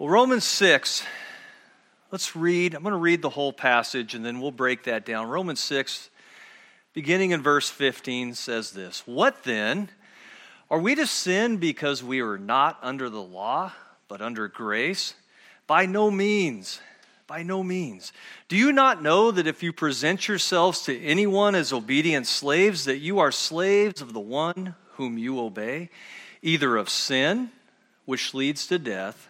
Well, Romans 6, let's read. I'm going to read the whole passage and then we'll break that down. Romans 6, beginning in verse 15, says this What then? Are we to sin because we are not under the law, but under grace? By no means. By no means. Do you not know that if you present yourselves to anyone as obedient slaves, that you are slaves of the one whom you obey, either of sin, which leads to death,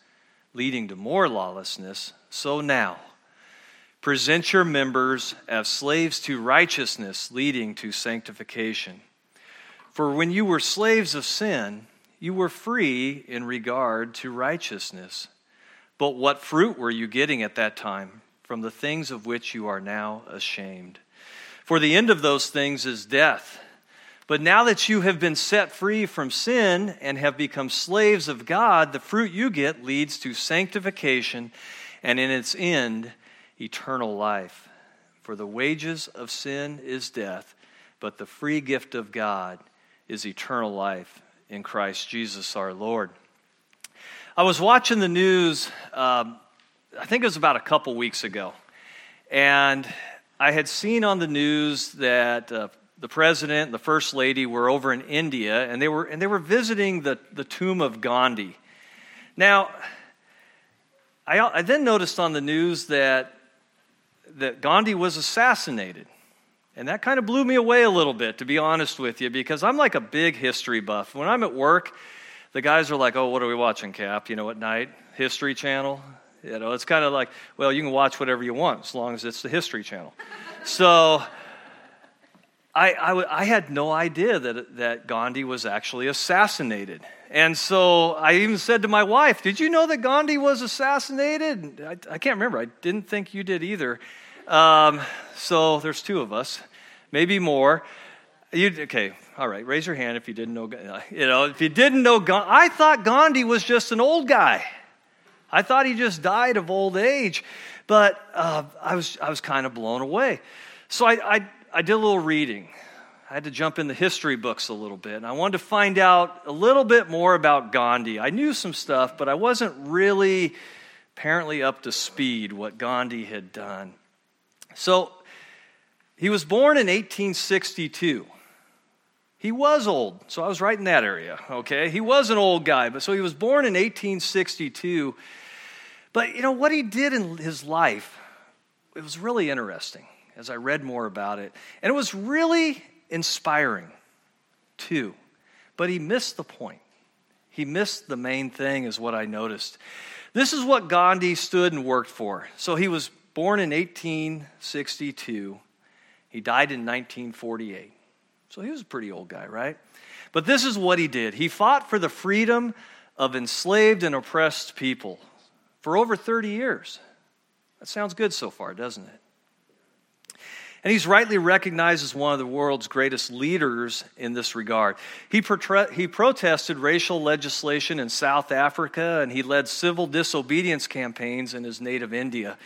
leading to more lawlessness, so now present your members as slaves to righteousness, leading to sanctification. For when you were slaves of sin, you were free in regard to righteousness. But what fruit were you getting at that time from the things of which you are now ashamed? For the end of those things is death. But now that you have been set free from sin and have become slaves of God, the fruit you get leads to sanctification and in its end, eternal life. For the wages of sin is death, but the free gift of God is eternal life in Christ Jesus our Lord. I was watching the news, um, I think it was about a couple weeks ago, and I had seen on the news that uh, the president and the first lady were over in India and they were, and they were visiting the, the tomb of Gandhi. Now, I, I then noticed on the news that, that Gandhi was assassinated. And that kind of blew me away a little bit, to be honest with you, because I'm like a big history buff. When I'm at work, the guys are like, oh, what are we watching, Cap? You know, at night? History Channel? You know, it's kind of like, well, you can watch whatever you want as long as it's the History Channel. so I, I, I, had no idea that, that Gandhi was actually assassinated. And so I even said to my wife, Did you know that Gandhi was assassinated? I, I can't remember. I didn't think you did either. Um, so there's two of us, maybe more. You, okay, all right, raise your hand if you didn't know. You know, if you didn't know, I thought Gandhi was just an old guy. I thought he just died of old age, but uh, I was I was kind of blown away. So I, I I did a little reading. I had to jump in the history books a little bit. And I wanted to find out a little bit more about Gandhi. I knew some stuff, but I wasn't really apparently up to speed what Gandhi had done. So he was born in 1862. He was old, so I was right in that area, okay? He was an old guy, but so he was born in 1862. But you know what he did in his life, it was really interesting as I read more about it. And it was really inspiring, too. But he missed the point. He missed the main thing, is what I noticed. This is what Gandhi stood and worked for. So he was born in 1862, he died in 1948. So he was a pretty old guy, right? But this is what he did he fought for the freedom of enslaved and oppressed people for over 30 years. That sounds good so far, doesn't it? And he's rightly recognized as one of the world's greatest leaders in this regard. He, he protested racial legislation in South Africa and he led civil disobedience campaigns in his native India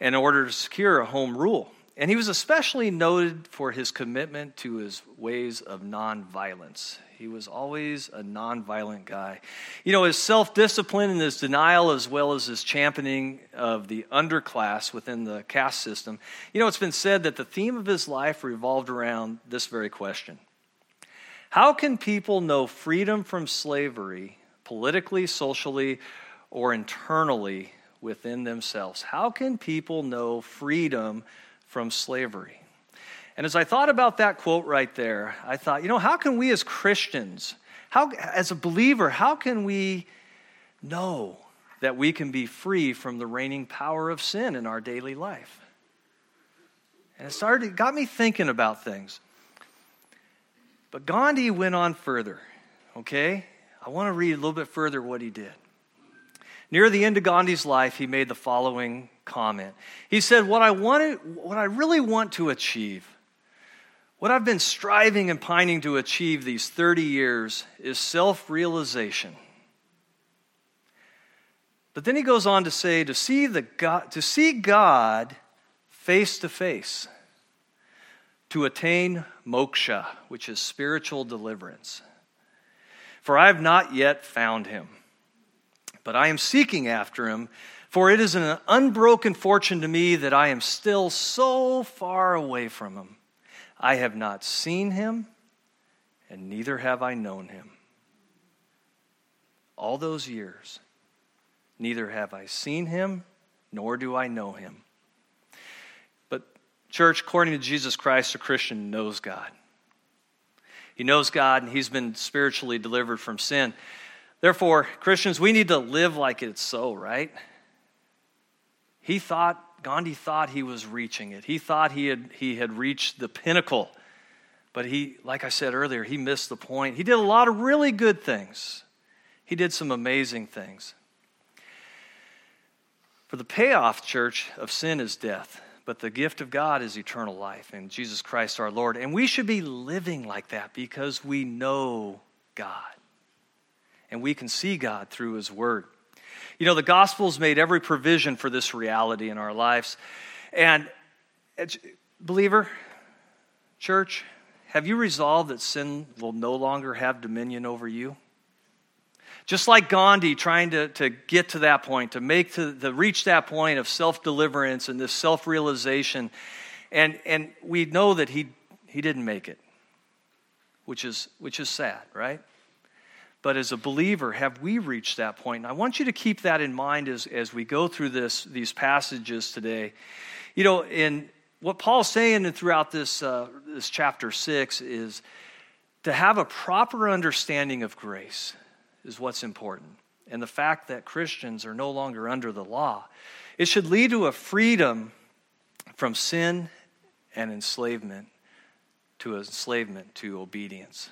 in order to secure a home rule. And he was especially noted for his commitment to his ways of nonviolence. He was always a nonviolent guy. You know, his self discipline and his denial, as well as his championing of the underclass within the caste system. You know, it's been said that the theme of his life revolved around this very question How can people know freedom from slavery, politically, socially, or internally within themselves? How can people know freedom from slavery? And as I thought about that quote right there, I thought, you know, how can we as Christians, how, as a believer, how can we know that we can be free from the reigning power of sin in our daily life? And it started, it got me thinking about things. But Gandhi went on further, okay? I want to read a little bit further what he did. Near the end of Gandhi's life, he made the following comment. He said, What I, wanted, what I really want to achieve, what I've been striving and pining to achieve these 30 years, is self realization. But then he goes on to say, to see, the God, to see God face to face, to attain moksha, which is spiritual deliverance. For I have not yet found him, but I am seeking after him for it is an unbroken fortune to me that I am still so far away from him. I have not seen him, and neither have I known him. All those years, neither have I seen him, nor do I know him. But, church, according to Jesus Christ, a Christian knows God. He knows God, and he's been spiritually delivered from sin. Therefore, Christians, we need to live like it's so, right? He thought, Gandhi thought he was reaching it. He thought he had, he had reached the pinnacle. But he, like I said earlier, he missed the point. He did a lot of really good things, he did some amazing things. For the payoff, church, of sin is death, but the gift of God is eternal life in Jesus Christ our Lord. And we should be living like that because we know God. And we can see God through His Word. You know, the gospel's made every provision for this reality in our lives. And, believer, church, have you resolved that sin will no longer have dominion over you? Just like Gandhi trying to, to get to that point, to make to, to reach that point of self deliverance and this self realization. And, and we know that he, he didn't make it, which is, which is sad, right? But as a believer, have we reached that point? And I want you to keep that in mind as, as we go through this, these passages today. You know, in what Paul's saying throughout this, uh, this chapter six is to have a proper understanding of grace is what's important. And the fact that Christians are no longer under the law. It should lead to a freedom from sin and enslavement to enslavement to obedience.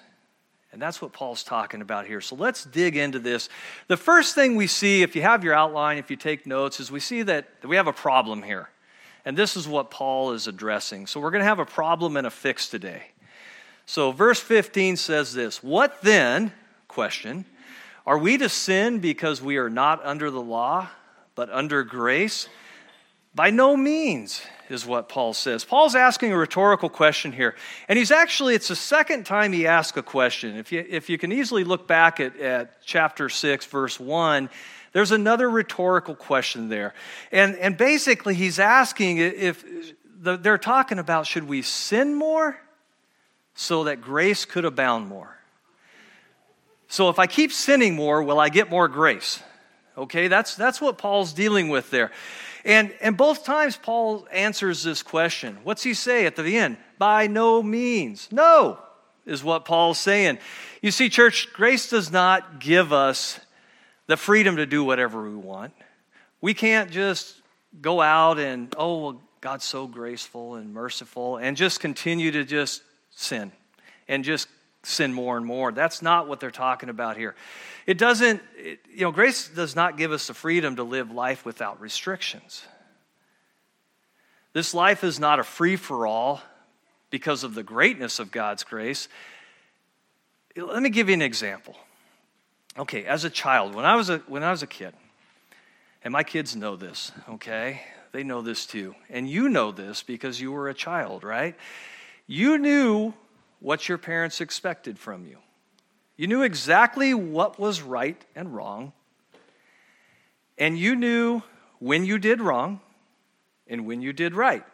And that's what Paul's talking about here. So let's dig into this. The first thing we see, if you have your outline, if you take notes, is we see that we have a problem here. And this is what Paul is addressing. So we're going to have a problem and a fix today. So verse 15 says this What then, question, are we to sin because we are not under the law, but under grace? By no means is what Paul says. Paul's asking a rhetorical question here. And he's actually, it's the second time he asks a question. If you, if you can easily look back at, at chapter 6, verse 1, there's another rhetorical question there. And, and basically, he's asking if the, they're talking about should we sin more so that grace could abound more? So if I keep sinning more, will I get more grace? Okay, that's, that's what Paul's dealing with there. And, and both times Paul answers this question. What's he say at the end? By no means. No, is what Paul's saying. You see, church, grace does not give us the freedom to do whatever we want. We can't just go out and, oh, well, God's so graceful and merciful, and just continue to just sin and just sin more and more. That's not what they're talking about here. It doesn't, it, you know, grace does not give us the freedom to live life without restrictions. This life is not a free for all because of the greatness of God's grace. Let me give you an example. Okay, as a child, when I was a, when I was a kid, and my kids know this, okay? They know this too. And you know this because you were a child, right? You knew what your parents expected from you. You knew exactly what was right and wrong. And you knew when you did wrong and when you did right.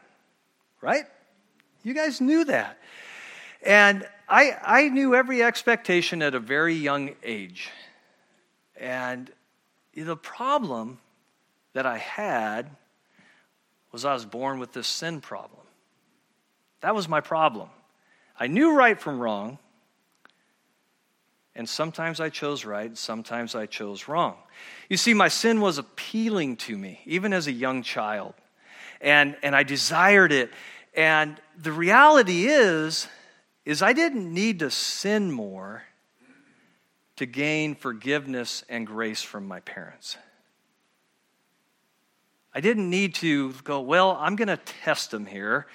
Right? You guys knew that. And I, I knew every expectation at a very young age. And the problem that I had was I was born with this sin problem. That was my problem. I knew right from wrong, and sometimes I chose right, sometimes I chose wrong. You see, my sin was appealing to me, even as a young child, and, and I desired it. And the reality is, is I didn't need to sin more to gain forgiveness and grace from my parents. I didn't need to go, well, I'm going to test them here,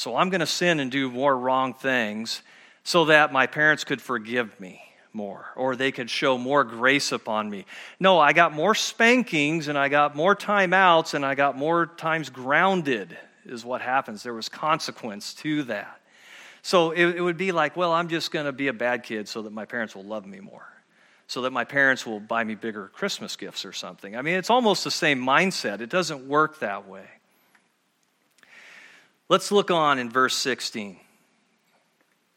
so I'm going to sin and do more wrong things so that my parents could forgive me more or they could show more grace upon me. No, I got more spankings and I got more timeouts and I got more times grounded, is what happens. There was consequence to that. So it, it would be like, well, I'm just going to be a bad kid so that my parents will love me more, so that my parents will buy me bigger Christmas gifts or something. I mean, it's almost the same mindset. It doesn't work that way. Let's look on in verse 16.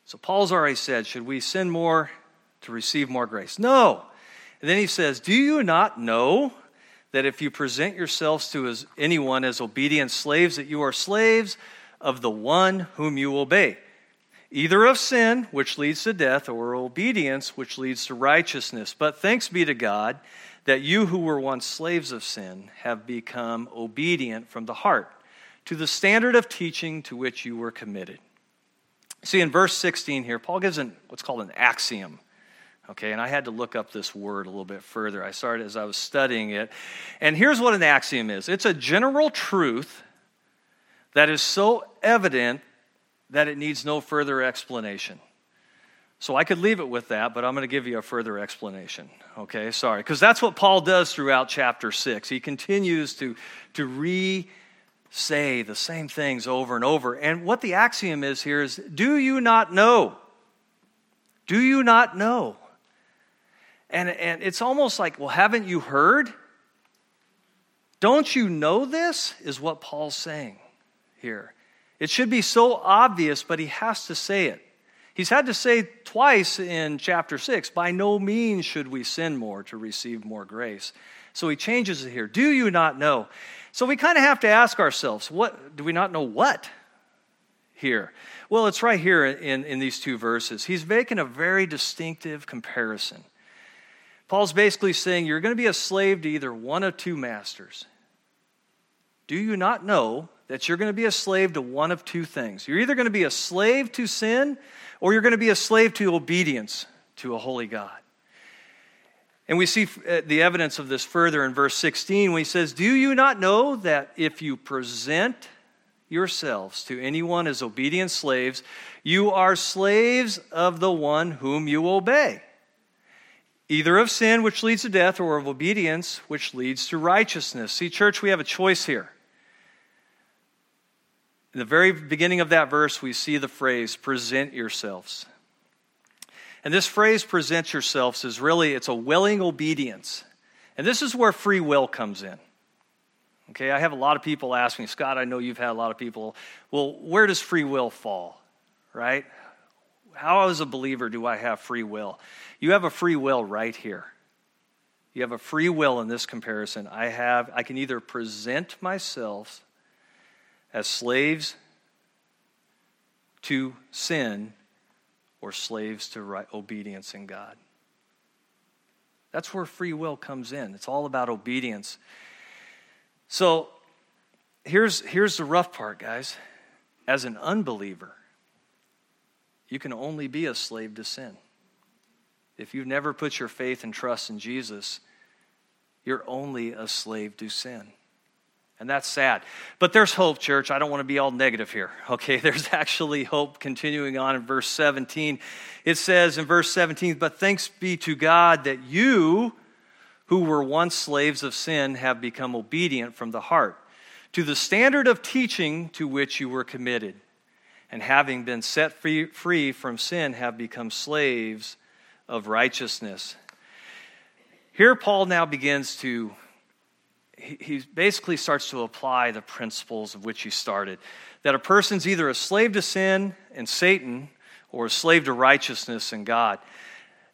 So Paul's already said, should we sin more to receive more grace? No. And then he says, Do you not know that if you present yourselves to as anyone as obedient slaves, that you are slaves of the one whom you obey? Either of sin, which leads to death, or obedience, which leads to righteousness. But thanks be to God that you who were once slaves of sin have become obedient from the heart to the standard of teaching to which you were committed. See, in verse 16 here, Paul gives an, what's called an axiom. Okay, and I had to look up this word a little bit further. I started as I was studying it. And here's what an axiom is it's a general truth that is so evident that it needs no further explanation. So I could leave it with that, but I'm going to give you a further explanation. Okay, sorry. Because that's what Paul does throughout chapter 6. He continues to, to re say the same things over and over. And what the axiom is here is do you not know? Do you not know? And, and it's almost like, well, haven't you heard? Don't you know this? Is what Paul's saying here. It should be so obvious, but he has to say it. He's had to say twice in chapter 6 by no means should we sin more to receive more grace. So he changes it here. Do you not know? So we kind of have to ask ourselves, what do we not know what here? Well, it's right here in, in these two verses. He's making a very distinctive comparison. Paul's basically saying you're going to be a slave to either one of two masters. Do you not know that you're going to be a slave to one of two things? You're either going to be a slave to sin or you're going to be a slave to obedience to a holy God. And we see uh, the evidence of this further in verse 16 when he says, Do you not know that if you present yourselves to anyone as obedient slaves, you are slaves of the one whom you obey? Either of sin, which leads to death, or of obedience, which leads to righteousness. See, church, we have a choice here. In the very beginning of that verse, we see the phrase, present yourselves. And this phrase, present yourselves, is really, it's a willing obedience. And this is where free will comes in. Okay, I have a lot of people ask me, Scott, I know you've had a lot of people, well, where does free will fall, right? How, as a believer, do I have free will? You have a free will right here. You have a free will in this comparison. I have, I can either present myself as slaves to sin or slaves to right, obedience in God. That's where free will comes in. It's all about obedience. So here's, here's the rough part, guys. As an unbeliever, you can only be a slave to sin. If you've never put your faith and trust in Jesus, you're only a slave to sin. And that's sad. But there's hope, church. I don't want to be all negative here. Okay, there's actually hope continuing on in verse 17. It says in verse 17, But thanks be to God that you, who were once slaves of sin, have become obedient from the heart to the standard of teaching to which you were committed. And having been set free, free from sin, have become slaves of righteousness. Here, Paul now begins to he basically starts to apply the principles of which he started that a person's either a slave to sin and Satan or a slave to righteousness and God.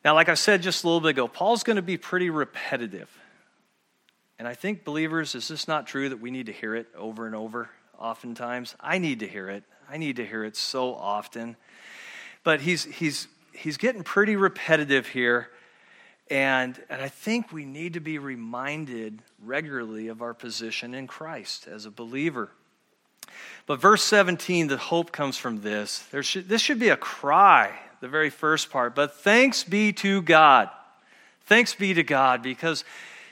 Now, like I said just a little bit ago, Paul's going to be pretty repetitive. And I think, believers, is this not true that we need to hear it over and over oftentimes? I need to hear it. I need to hear it so often. But he's, he's, he's getting pretty repetitive here. And, and I think we need to be reminded regularly of our position in Christ as a believer. But verse 17, the hope comes from this. There should, this should be a cry, the very first part. But thanks be to God. Thanks be to God, because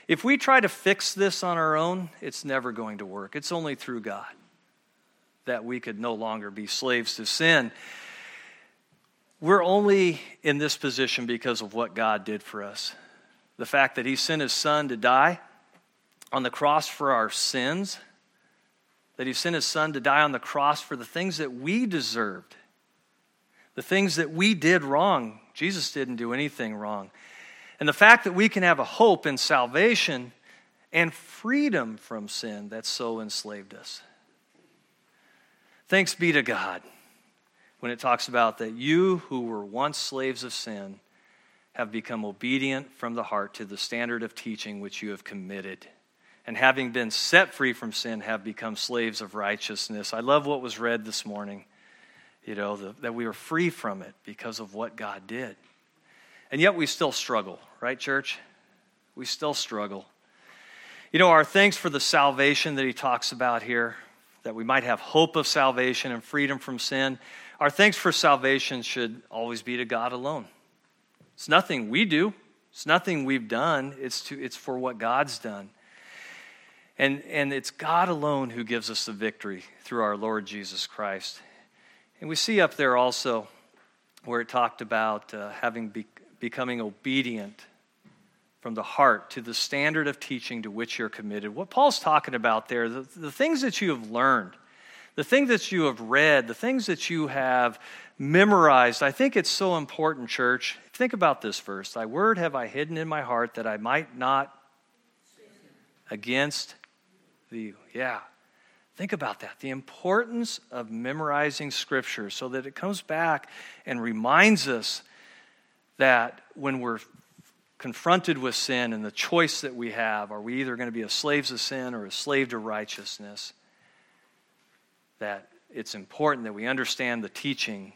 If we try to fix this on our own, it's never going to work. It's only through God that we could no longer be slaves to sin. We're only in this position because of what God did for us. The fact that He sent His Son to die on the cross for our sins, that He sent His Son to die on the cross for the things that we deserved, the things that we did wrong. Jesus didn't do anything wrong. And the fact that we can have a hope in salvation and freedom from sin that so enslaved us. Thanks be to God when it talks about that you who were once slaves of sin have become obedient from the heart to the standard of teaching which you have committed. And having been set free from sin, have become slaves of righteousness. I love what was read this morning, you know, the, that we were free from it because of what God did. And yet we still struggle, right, church? We still struggle. You know, our thanks for the salvation that he talks about here, that we might have hope of salvation and freedom from sin. Our thanks for salvation should always be to God alone. It's nothing we do, it's nothing we've done, it's, to, it's for what God's done. And, and it's God alone who gives us the victory through our Lord Jesus Christ. And we see up there also where it talked about uh, having be, becoming obedient from the heart to the standard of teaching to which you're committed. What Paul's talking about there, the, the things that you have learned, the things that you have read, the things that you have memorized, I think it's so important, church. Think about this verse Thy word have I hidden in my heart that I might not against thee. Yeah. Think about that. The importance of memorizing scripture so that it comes back and reminds us that when we're confronted with sin and the choice that we have, are we either going to be a slave of sin or a slave to righteousness? That it's important that we understand the teaching,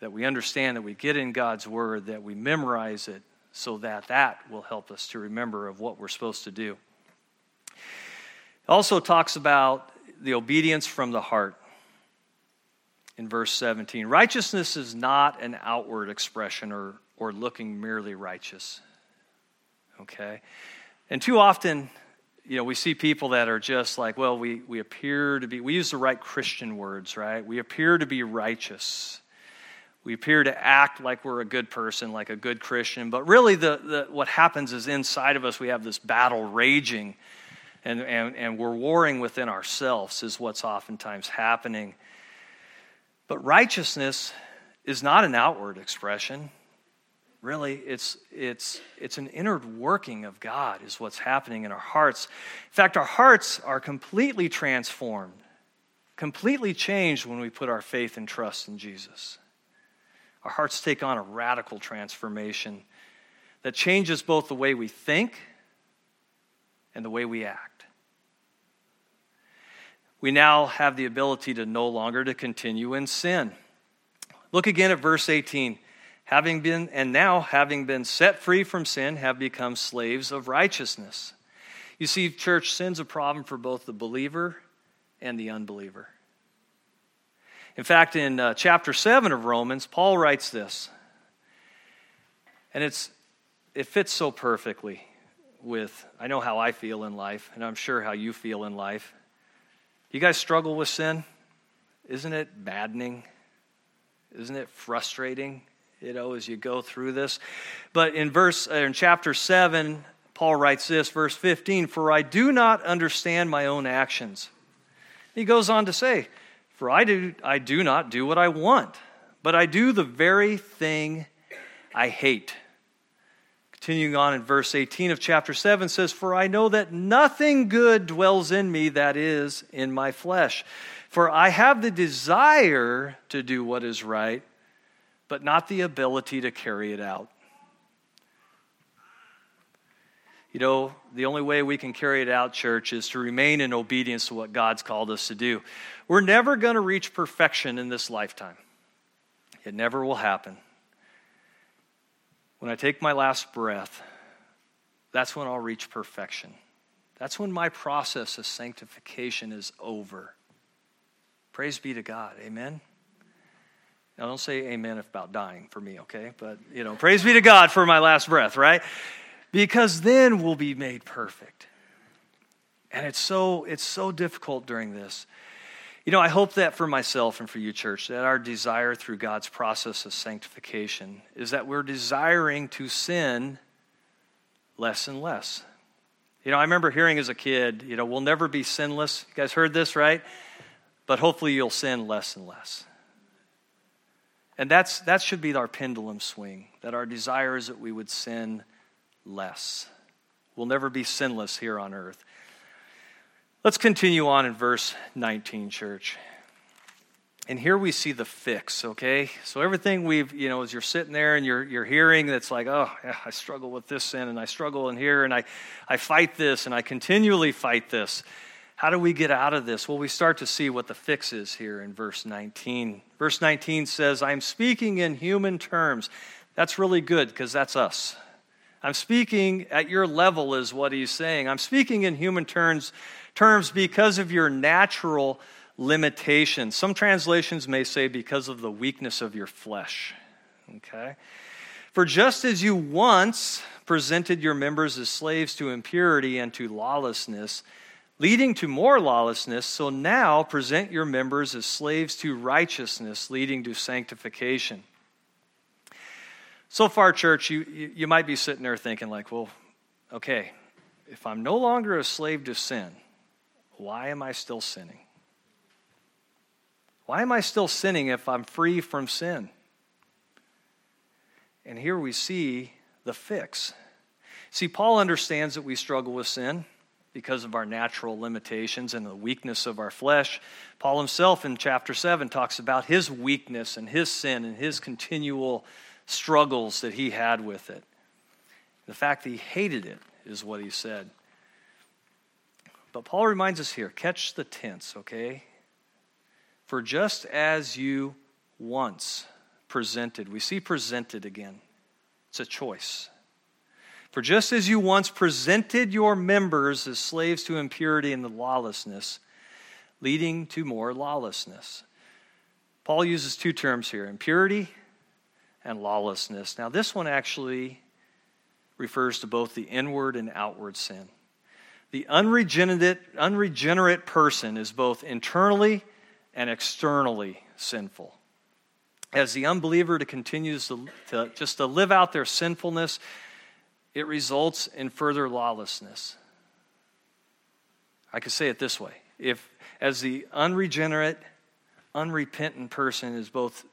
that we understand that we get in God's Word, that we memorize it, so that that will help us to remember of what we're supposed to do. It also talks about the obedience from the heart in verse 17. Righteousness is not an outward expression or, or looking merely righteous. Okay? And too often, you know, we see people that are just like, well, we, we appear to be, we use the right Christian words, right? We appear to be righteous. We appear to act like we're a good person, like a good Christian. But really, the, the, what happens is inside of us, we have this battle raging, and, and, and we're warring within ourselves, is what's oftentimes happening. But righteousness is not an outward expression. Really, it's, it's, it's an inward working of God, is what's happening in our hearts. In fact, our hearts are completely transformed, completely changed when we put our faith and trust in Jesus. Our hearts take on a radical transformation that changes both the way we think and the way we act. We now have the ability to no longer to continue in sin. Look again at verse 18 having been and now having been set free from sin have become slaves of righteousness. You see church sin's a problem for both the believer and the unbeliever. In fact in uh, chapter 7 of romans paul writes this and it's it fits so perfectly with i know how i feel in life and i'm sure how you feel in life. You guys struggle with sin? Isn't it maddening? Isn't it frustrating you know, as you go through this. But in verse uh, in chapter 7, Paul writes this, verse 15, "For I do not understand my own actions." He goes on to say, "For I do I do not do what I want, but I do the very thing I hate." Continuing on in verse 18 of chapter 7 says, For I know that nothing good dwells in me, that is, in my flesh. For I have the desire to do what is right, but not the ability to carry it out. You know, the only way we can carry it out, church, is to remain in obedience to what God's called us to do. We're never going to reach perfection in this lifetime, it never will happen. When I take my last breath, that's when I'll reach perfection. That's when my process of sanctification is over. Praise be to God. Amen. Now, don't say amen about dying for me, okay? But, you know, praise be to God for my last breath, right? because then we'll be made perfect. And it's so it's so difficult during this. You know, I hope that for myself and for you, church, that our desire through God's process of sanctification is that we're desiring to sin less and less. You know, I remember hearing as a kid, you know, we'll never be sinless. You guys heard this, right? But hopefully you'll sin less and less. And that's, that should be our pendulum swing, that our desire is that we would sin less. We'll never be sinless here on earth. Let's continue on in verse 19, church. And here we see the fix, okay? So everything we've, you know, as you're sitting there and you're, you're hearing that's like, oh, yeah, I struggle with this sin and I struggle in here and I, I fight this and I continually fight this. How do we get out of this? Well, we start to see what the fix is here in verse 19. Verse 19 says, I'm speaking in human terms. That's really good because that's us. I'm speaking at your level, is what he's saying. I'm speaking in human terms terms because of your natural limitations. Some translations may say because of the weakness of your flesh. Okay? For just as you once presented your members as slaves to impurity and to lawlessness, leading to more lawlessness, so now present your members as slaves to righteousness, leading to sanctification. So far, church, you, you, might be sitting there thinking, like, well, okay, if I'm no longer a slave to sin, why am I still sinning? Why am I still sinning if I'm free from sin? And here we see the fix. See, Paul understands that we struggle with sin because of our natural limitations and the weakness of our flesh. Paul himself in chapter 7 talks about his weakness and his sin and his continual struggles that he had with it. The fact that he hated it is what he said. But Paul reminds us here catch the tense, okay? For just as you once presented, we see presented again, it's a choice. For just as you once presented your members as slaves to impurity and lawlessness, leading to more lawlessness. Paul uses two terms here impurity and lawlessness. Now, this one actually refers to both the inward and outward sin. The unregenerate, unregenerate person is both internally and externally sinful. As the unbeliever to continues to, to just to live out their sinfulness, it results in further lawlessness. I could say it this way: if as the unregenerate, unrepentant person is both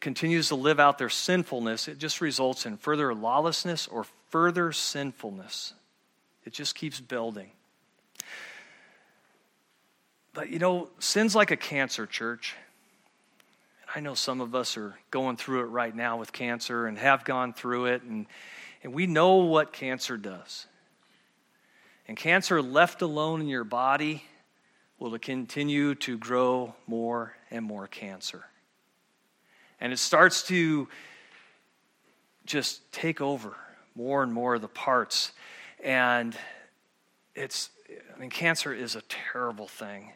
continues to live out their sinfulness, it just results in further lawlessness or further sinfulness. It just keeps building. But you know, sin's like a cancer, church. I know some of us are going through it right now with cancer and have gone through it, and, and we know what cancer does. And cancer left alone in your body will continue to grow more and more cancer. And it starts to just take over more and more of the parts. And it's, I mean, cancer is a terrible thing.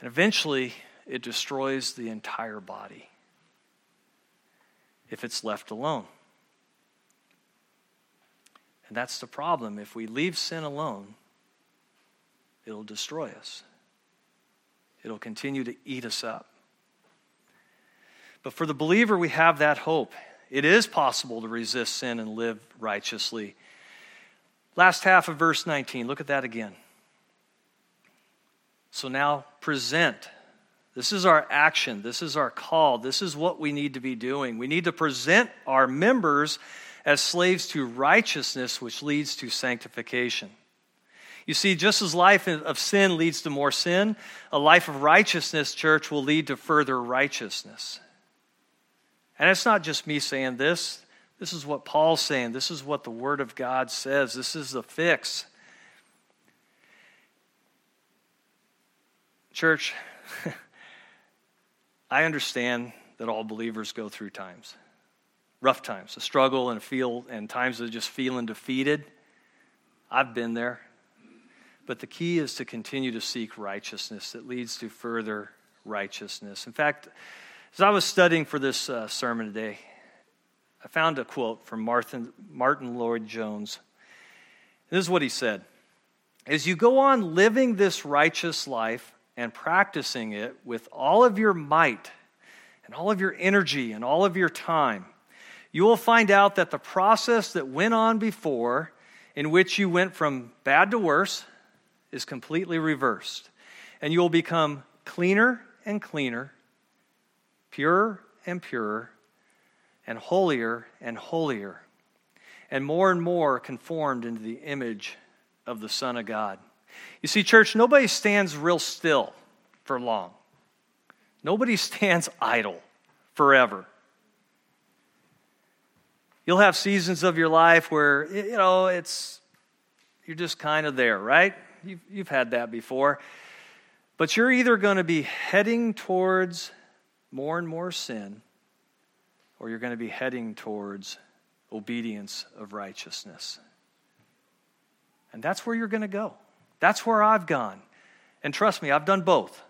And eventually, it destroys the entire body if it's left alone. And that's the problem. If we leave sin alone, it'll destroy us, it'll continue to eat us up. But for the believer, we have that hope. It is possible to resist sin and live righteously. Last half of verse 19, look at that again. So now present. This is our action. This is our call. This is what we need to be doing. We need to present our members as slaves to righteousness, which leads to sanctification. You see, just as life of sin leads to more sin, a life of righteousness, church, will lead to further righteousness. And it's not just me saying this. This is what Paul's saying. This is what the Word of God says. This is the fix. Church, I understand that all believers go through times, rough times, a struggle and feel, and times of just feeling defeated. I've been there. But the key is to continue to seek righteousness that leads to further righteousness. In fact, as I was studying for this uh, sermon today, I found a quote from Martin, Martyn Lloyd-Jones. This is what he said As you go on living this righteous life and practicing it with all of your might and all of your energy and all of your time, you will find out that the process that went on before, in which you went from bad to worse, is completely reversed. And you will become cleaner and cleaner, purer and purer, and holier and holier, and more and more conformed into the image of the Son of God. You see, church, nobody stands real still for long. Nobody stands idle forever. You'll have seasons of your life where, you know, it's, you're just kind of there, right? You've, you've had that before. But you're either going to be heading towards more and more sin, or you're going to be heading towards obedience of righteousness. And that's where you're going to go. That's where I've gone. And trust me, I've done both.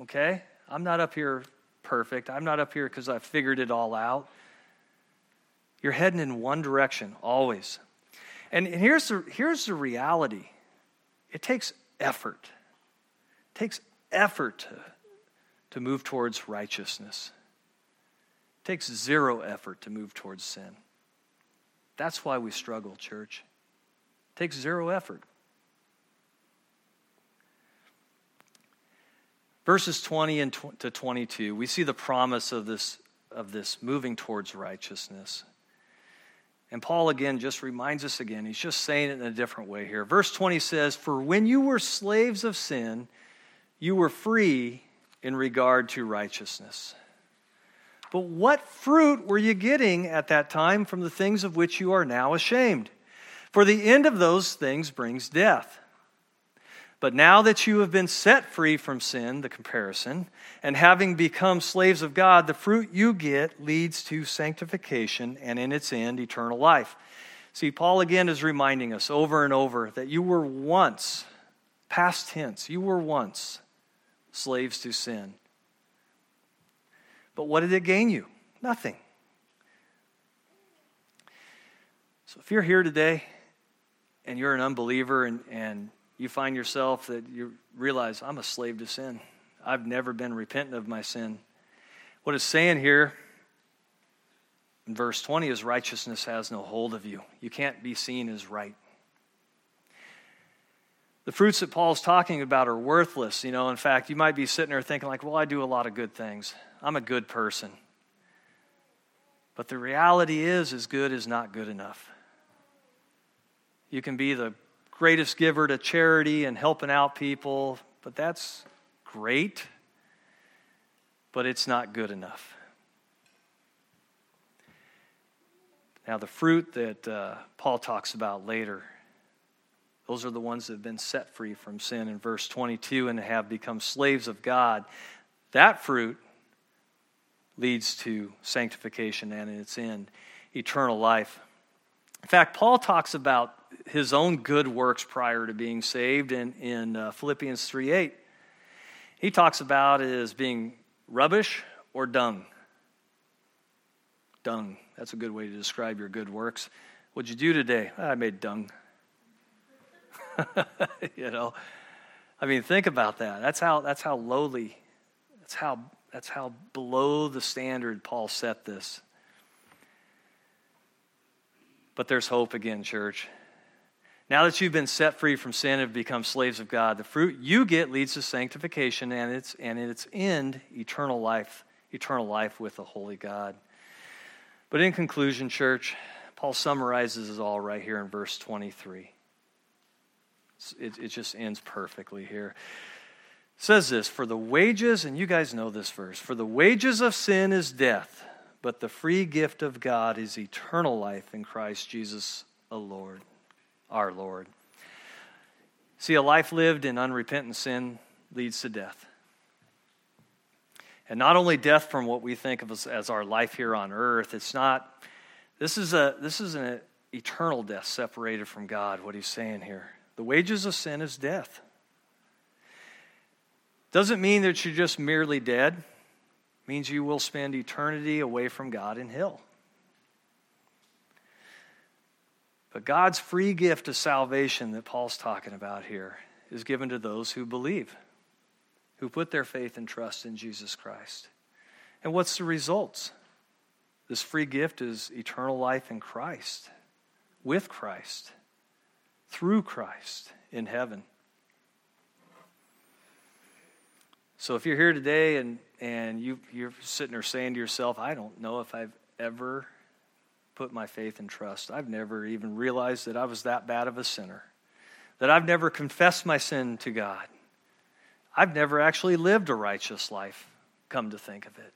Okay? I'm not up here perfect. I'm not up here because I've figured it all out. You're heading in one direction, always. And here's the, here's the reality it takes effort. It takes effort to, to move towards righteousness. It takes zero effort to move towards sin. That's why we struggle, church. It takes zero effort. Verses 20 and to 22, we see the promise of this, of this moving towards righteousness. And Paul again just reminds us again, he's just saying it in a different way here. Verse 20 says, For when you were slaves of sin, you were free in regard to righteousness. But what fruit were you getting at that time from the things of which you are now ashamed? For the end of those things brings death. But now that you have been set free from sin, the comparison, and having become slaves of God, the fruit you get leads to sanctification and in its end, eternal life. See, Paul again is reminding us over and over that you were once, past tense, you were once slaves to sin. But what did it gain you? Nothing. So if you're here today and you're an unbeliever and, and you find yourself that you realize, I'm a slave to sin. I've never been repentant of my sin. What it's saying here in verse 20 is righteousness has no hold of you. You can't be seen as right. The fruits that Paul's talking about are worthless. You know, in fact, you might be sitting there thinking, like, well, I do a lot of good things. I'm a good person. But the reality is, is good is not good enough. You can be the greatest giver to charity and helping out people, but that's great, but it's not good enough. Now, the fruit that uh, Paul talks about later, those are the ones that have been set free from sin in verse 22 and have become slaves of God. That fruit leads to sanctification and its end, eternal life. In fact, Paul talks about his own good works prior to being saved in, in uh, Philippians 3 8. He talks about it as being rubbish or dung. Dung. That's a good way to describe your good works. What'd you do today? I made dung. you know, I mean, think about that. That's how, that's how lowly, that's how, that's how below the standard Paul set this. But there's hope again, church. Now that you've been set free from sin and have become slaves of God, the fruit you get leads to sanctification and its, and its end, eternal life, eternal life with the holy God. But in conclusion, church, Paul summarizes it all right here in verse 23. It, it just ends perfectly here. It says this For the wages, and you guys know this verse, for the wages of sin is death, but the free gift of God is eternal life in Christ Jesus the Lord our Lord. See, a life lived in unrepentant sin leads to death. And not only death from what we think of as, our life here on earth, it's not, this is, a, this is an eternal death separated from God, what he's saying here. The wages of sin is death. Doesn't mean that you're just merely dead. It means you will spend eternity away from God in hell. But God's free gift of salvation that Paul's talking about here is given to those who believe, who put their faith and trust in Jesus Christ. And what's the results? This free gift is eternal life in Christ, with Christ, through Christ in heaven. So if you're here today and, and you, you're sitting there saying to yourself, I don't know if I've ever put my faith and trust. I've never even realized that I was that bad of a sinner, that I've never confessed my sin to God. I've never actually lived a righteous life, come to think of it.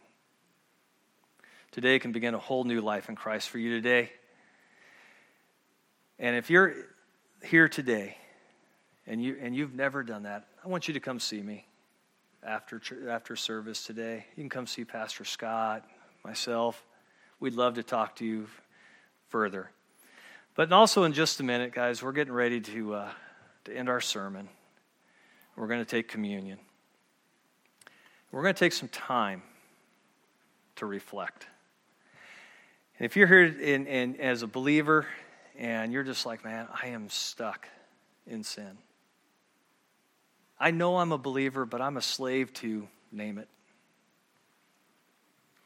Today can begin a whole new life in Christ for you today. And if you're here today and, you, and you've never done that, I want you to come see me after, after service today. You can come see Pastor Scott, myself. We'd love to talk to you further. But also, in just a minute, guys, we're getting ready to, uh, to end our sermon. We're going to take communion. We're going to take some time to reflect. And if you're here in, in, as a believer and you're just like, man, I am stuck in sin. I know I'm a believer, but I'm a slave to name it.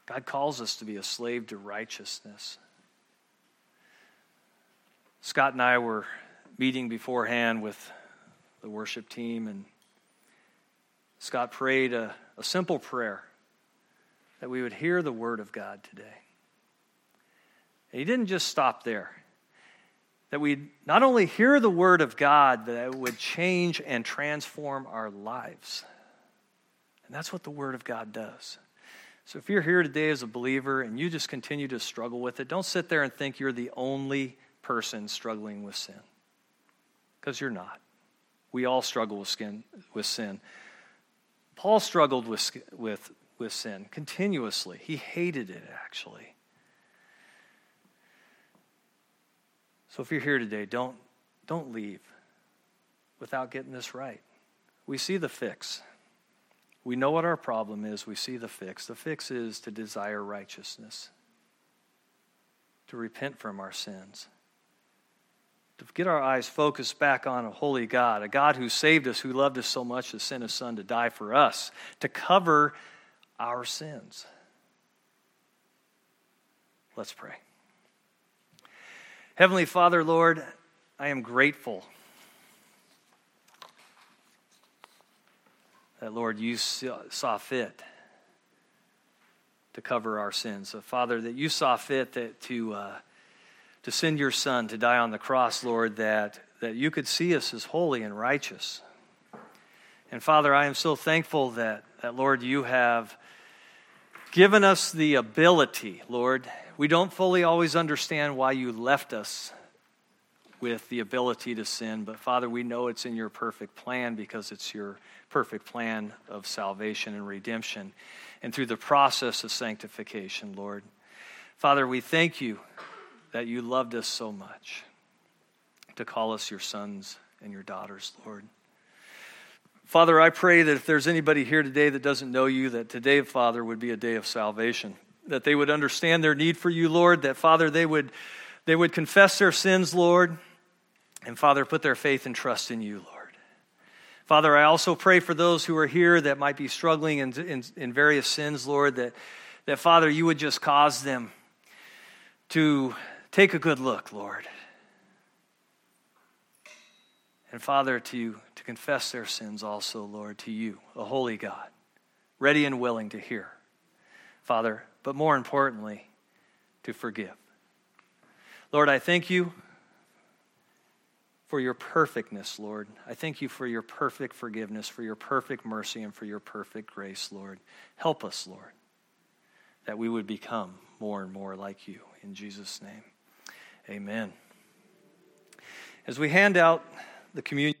God calls us to be a slave to righteousness. Scott and I were meeting beforehand with the worship team, and Scott prayed a, a simple prayer that we would hear the word of God today. And he didn't just stop there. That we not only hear the word of God, that it would change and transform our lives. And that's what the word of God does. So if you're here today as a believer and you just continue to struggle with it, don't sit there and think you're the only person struggling with sin. Because you're not. We all struggle with, skin, with sin. Paul struggled with, with, with sin continuously. He hated it, actually. So if you're here today, don't, don't leave without getting this right. We see the fix. We know what our problem is. We see the fix. The fix is to desire righteousness, to repent from our sins, to get our eyes focused back on a holy God, a God who saved us, who loved us so much to send his son to die for us, to cover our sins. Let's pray. Heavenly Father, Lord, I am grateful that, Lord, you saw fit to cover our sins. So, Father, that you saw fit that to, uh, to send your Son to die on the cross, Lord, that, that you could see us as holy and righteous. And Father, I am so thankful that, that Lord, you have given us the ability, Lord, we don't fully always understand why you left us with the ability to sin, but Father, we know it's in your perfect plan because it's your perfect plan of salvation and redemption and through the process of sanctification, Lord. Father, we thank you that you loved us so much to call us your sons and your daughters, Lord. Father, I pray that if there's anybody here today that doesn't know you, that today, Father, would be a day of salvation that they would understand their need for you, Lord, that, Father, they would, they would confess their sins, Lord, and, Father, put their faith and trust in you, Lord. Father, I also pray for those who are here that might be struggling in, in, in various sins, Lord, that, that, Father, you would just cause them to take a good look, Lord. And Father, to, to confess their sins also, Lord, to you, a holy God, ready and willing to hear. Father, but more importantly, to forgive. Lord, I thank you for your perfectness, Lord. I thank you for your perfect forgiveness, for your perfect mercy, and for your perfect grace, Lord. Help us, Lord, that we would become more and more like you. In Jesus' name, amen. As we hand out the communion,